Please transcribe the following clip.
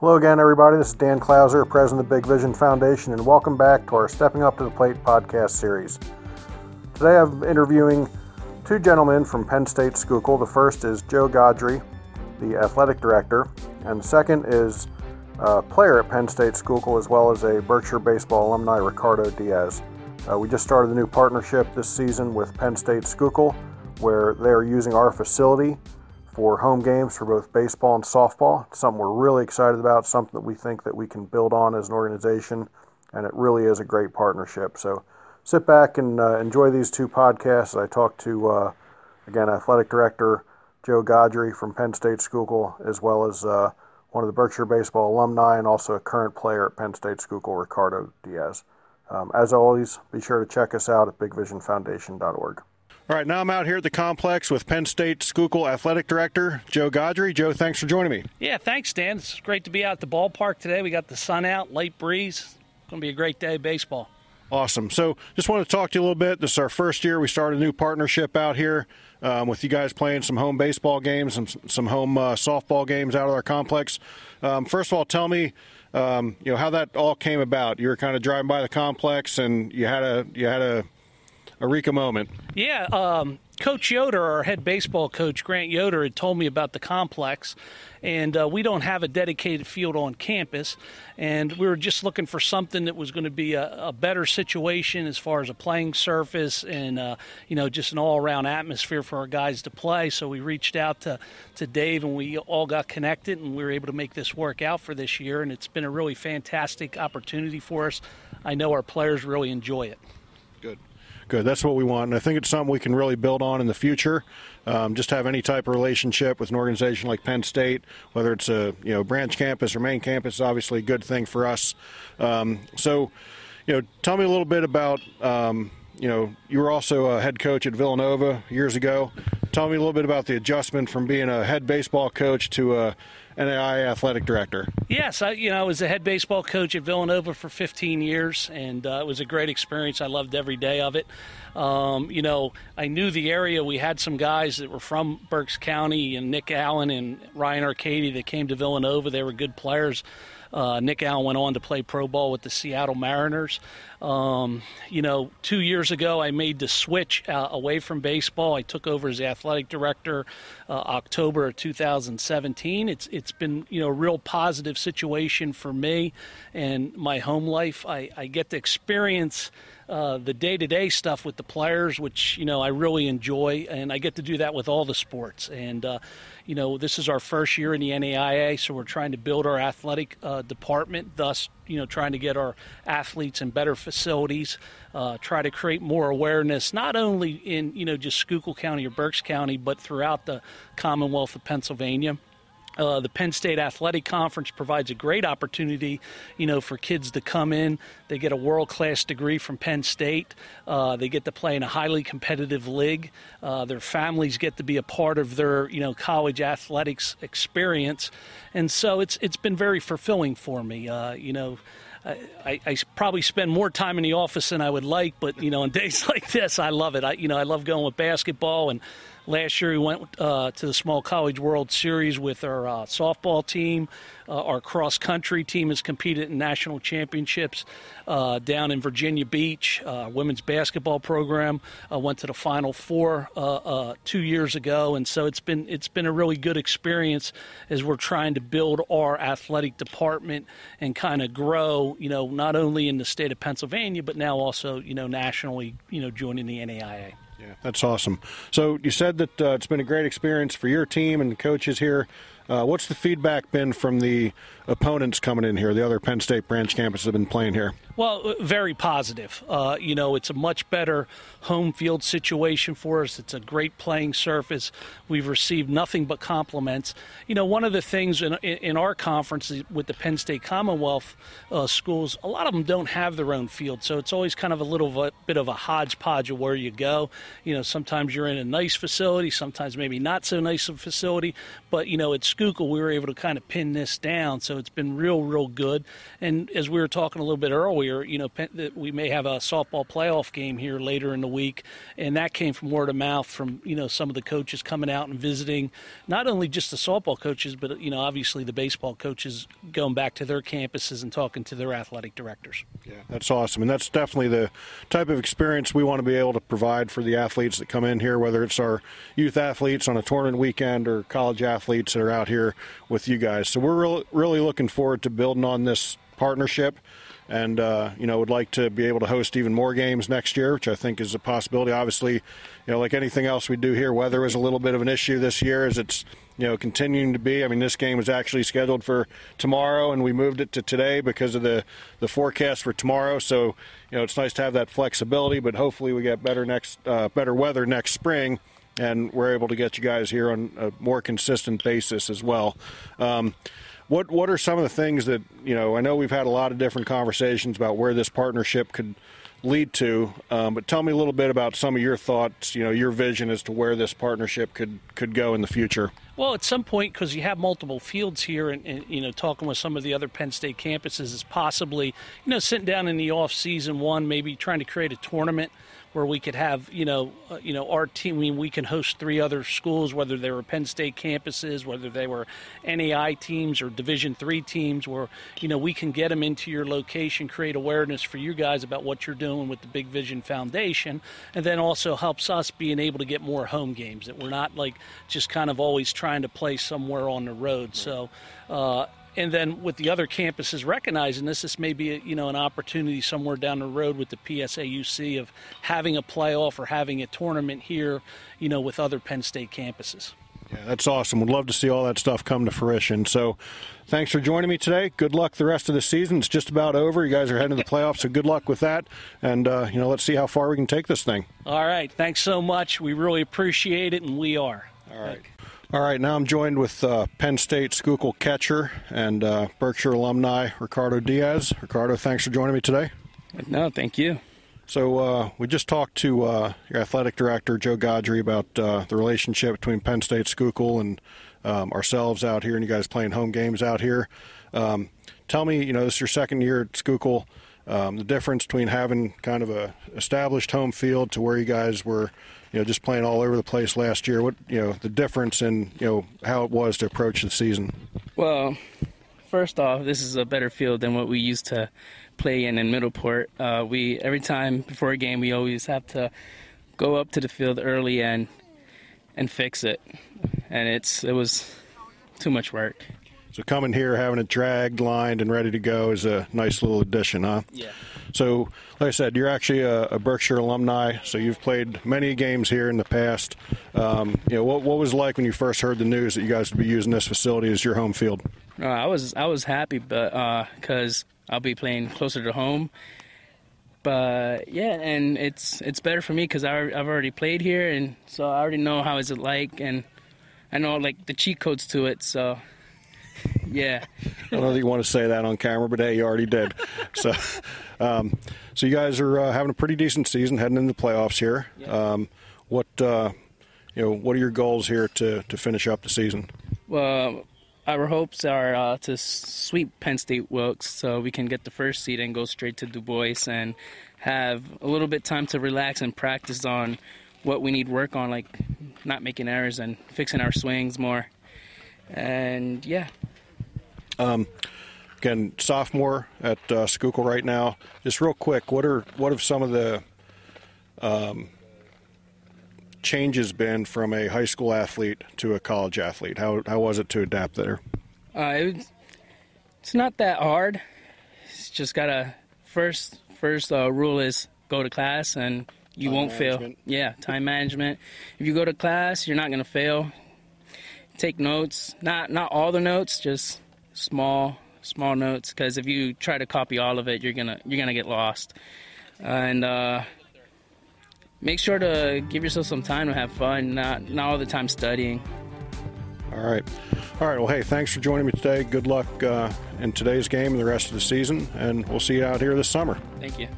Hello again, everybody. This is Dan Klauser, President of the Big Vision Foundation, and welcome back to our Stepping Up to the Plate podcast series. Today I'm interviewing two gentlemen from Penn State Schuylkill. The first is Joe Godri, the athletic director, and the second is a player at Penn State Schuylkill as well as a Berkshire baseball alumni, Ricardo Diaz. Uh, we just started a new partnership this season with Penn State Schuylkill where they are using our facility for home games for both baseball and softball. It's something we're really excited about, something that we think that we can build on as an organization, and it really is a great partnership. So sit back and uh, enjoy these two podcasts. I talked to, uh, again, athletic director Joe Godri from Penn State Schuylkill, as well as uh, one of the Berkshire baseball alumni and also a current player at Penn State Schuylkill, Ricardo Diaz. Um, as always, be sure to check us out at bigvisionfoundation.org. All right, now I'm out here at the complex with Penn State Schuylkill Athletic Director Joe Godri. Joe, thanks for joining me. Yeah, thanks, Dan. It's great to be out at the ballpark today. We got the sun out, light breeze. It's going to be a great day of baseball. Awesome. So, just want to talk to you a little bit. This is our first year. We started a new partnership out here um, with you guys playing some home baseball games and some home uh, softball games out of our complex. Um, first of all, tell me, um, you know, how that all came about. You were kind of driving by the complex, and you had a you had a Eureka moment. Yeah, um, Coach Yoder, our head baseball coach, Grant Yoder, had told me about the complex, and uh, we don't have a dedicated field on campus, and we were just looking for something that was going to be a, a, better situation as far as a playing surface and uh, you know just an all-around atmosphere for our guys to play. So we reached out to to Dave, and we all got connected, and we were able to make this work out for this year, and it's been a really fantastic opportunity for us. I know our players really enjoy it. Good. Good. That's what we want. And I think it's something we can really build on in the future. Um, just have any type of relationship with an organization like Penn State, whether it's a you know branch campus or main campus, obviously a good thing for us. Um, so, you know, tell me a little bit about. Um, you know, you were also a head coach at Villanova years ago. Tell me a little bit about the adjustment from being a head baseball coach to a NAIA athletic director. Yes, I, you know, I was the head baseball coach at Villanova for 15 years, and uh, it was a great experience. I loved every day of it. Um, you know, I knew the area. We had some guys that were from Berks County, and Nick Allen and Ryan Arcady that came to Villanova. They were good players. Uh, Nick Allen went on to play pro ball with the Seattle Mariners. Um, you know, two years ago, I made the switch uh, away from baseball. I took over as athletic director uh, October of 2017. It's it's been you know a real positive situation for me and my home life. I, I get to experience. Uh, the day-to-day stuff with the players, which you know I really enjoy, and I get to do that with all the sports. And uh, you know, this is our first year in the NAIA, so we're trying to build our athletic uh, department, thus you know trying to get our athletes in better facilities, uh, try to create more awareness, not only in you know just Schuylkill County or Berks County, but throughout the Commonwealth of Pennsylvania. Uh, the Penn State Athletic Conference provides a great opportunity, you know, for kids to come in. They get a world-class degree from Penn State. Uh, they get to play in a highly competitive league. Uh, their families get to be a part of their, you know, college athletics experience, and so it's it's been very fulfilling for me. Uh, you know. I, I, probably spend more time in the office than I would like, but you know, on days like this, I love it. I, you know, I love going with basketball and Last year, we went uh, to the Small College World Series with our uh, softball team. Uh, our cross country team has competed in national championships uh, down in Virginia Beach. Uh, women's basketball program uh, went to the Final Four two years ago, and so it's been it's been a really good experience as we're trying to build our athletic department and kind of grow. You know, not only in the state of Pennsylvania, but now also you know nationally. You know, joining the NAIA. Yeah, that's awesome. So you said that uh, it's been a great experience for your team and the coaches here. Uh, what's the feedback been from the opponents coming in here, the other Penn State branch campuses have been playing here? Well, uh, very positive. Uh, you know, it's a much better home field situation for us. It's a great playing surface. We've received nothing but compliments. You know, one of the things in, in our conference with the Penn State Commonwealth uh, schools, a lot of them don't have their own field, so it's always kind of a little bit of a hodgepodge of where you go. You know, sometimes you're in a nice facility, sometimes maybe not so nice a facility, but you know, it's Schuylkill, we were able to kind of pin this down. So it's been real, real good. And as we were talking a little bit earlier, you know, we may have a softball playoff game here later in the week, and that came from word of mouth from you know some of the coaches coming out and visiting, not only just the softball coaches, but you know obviously the baseball coaches going back to their campuses and talking to their athletic directors. Yeah, that's awesome, and that's definitely the type of experience we want to be able to provide for the athletes that come in here, whether it's our youth athletes on a tournament weekend or college athletes that are out here with you guys. So we're really, really looking forward to building on this partnership and uh, you know would like to be able to host even more games next year, which I think is a possibility. Obviously, you know, like anything else we do here, weather is a little bit of an issue this year, as it's you know continuing to be. I mean, this game was actually scheduled for tomorrow, and we moved it to today because of the the forecast for tomorrow. So you know, it's nice to have that flexibility, but hopefully we get better next uh, better weather next spring and we're able to get you guys here on a more consistent basis as well. Um, what what are some of the things that you know? I know we've had a lot of different conversations about where this partnership could lead to, um, but tell me a little bit about some of your thoughts. You know, your vision as to where this partnership could could go in the future. Well, at some point, because you have multiple fields here, and, and, you know, talking with some of the other Penn State campuses is possibly, you know, sitting down in the off season one, maybe trying to create a tournament where we could have, you know, uh, you know, our team. I mean, we can host three other schools, whether they were Penn State campuses, whether they were NAIA teams or Division three teams, where you know we can get them into your location, create awareness for you guys about what you're doing with the Big Vision Foundation, and then also helps us being able to get more home games. That we're not like just kind of always trying to play somewhere on the road. So. Uh, and then with the other campuses recognizing this, this may be a, you know an opportunity somewhere down the road with the PSUAC of having a playoff or having a tournament here, you know, with other Penn State campuses. Yeah, that's awesome. We'd love to see all that stuff come to fruition. So, thanks for joining me today. Good luck the rest of the season. It's just about over. You guys are heading to the playoffs, so good luck with that. And uh, you know, let's see how far we can take this thing. All right. Thanks so much. We really appreciate it, and we are. All right. All right, now I'm joined with uh, Penn State Schuylkill catcher and uh, Berkshire alumni Ricardo Diaz. Ricardo, thanks for joining me today. No, thank you. So uh, we just talked to uh, your athletic director Joe Godri about uh, the relationship between Penn State Schuylkill and um, ourselves out here, and you guys playing home games out here. Um, tell me, you know, this is your second year at Schuylkill. Um, the difference between having kind of a established home field to where you guys were you know, just playing all over the place last year. What you know, the difference in you know how it was to approach the season. Well, first off, this is a better field than what we used to play in in Middleport. Uh, we every time before a game, we always have to go up to the field early and and fix it, and it's it was too much work. So coming here, having it dragged, lined, and ready to go is a nice little addition, huh? Yeah. So, like I said, you're actually a, a Berkshire alumni, so you've played many games here in the past. Um, you know, what, what was it like when you first heard the news that you guys would be using this facility as your home field? Uh, I was I was happy, but because uh, I'll be playing closer to home. But yeah, and it's it's better for me because I've already played here, and so I already know how is it like, and I know like the cheat codes to it, so yeah. I don't know that you want to say that on camera, but hey, you already did. so, um, so you guys are uh, having a pretty decent season, heading into the playoffs here. Yeah. Um, what uh, you know, what are your goals here to to finish up the season? Well, our hopes are uh, to sweep Penn State Wilkes, so we can get the first seed and go straight to DuBois and have a little bit time to relax and practice on what we need work on, like not making errors and fixing our swings more. And yeah, um, again, sophomore at uh, Schuylkill right now. Just real quick, what are what have some of the um, changes been from a high school athlete to a college athlete? How how was it to adapt there? Uh, it, it's not that hard. It's just got a first first uh, rule is go to class and you time won't management. fail. Yeah, time management. If you go to class, you're not going to fail. Take notes. Not not all the notes, just small small notes because if you try to copy all of it, you're gonna you're gonna get lost. and uh, make sure to give yourself some time to have fun, not not all the time studying. All right, all right. Well, hey, thanks for joining me today. Good luck uh, in today's game and the rest of the season, and we'll see you out here this summer. Thank you.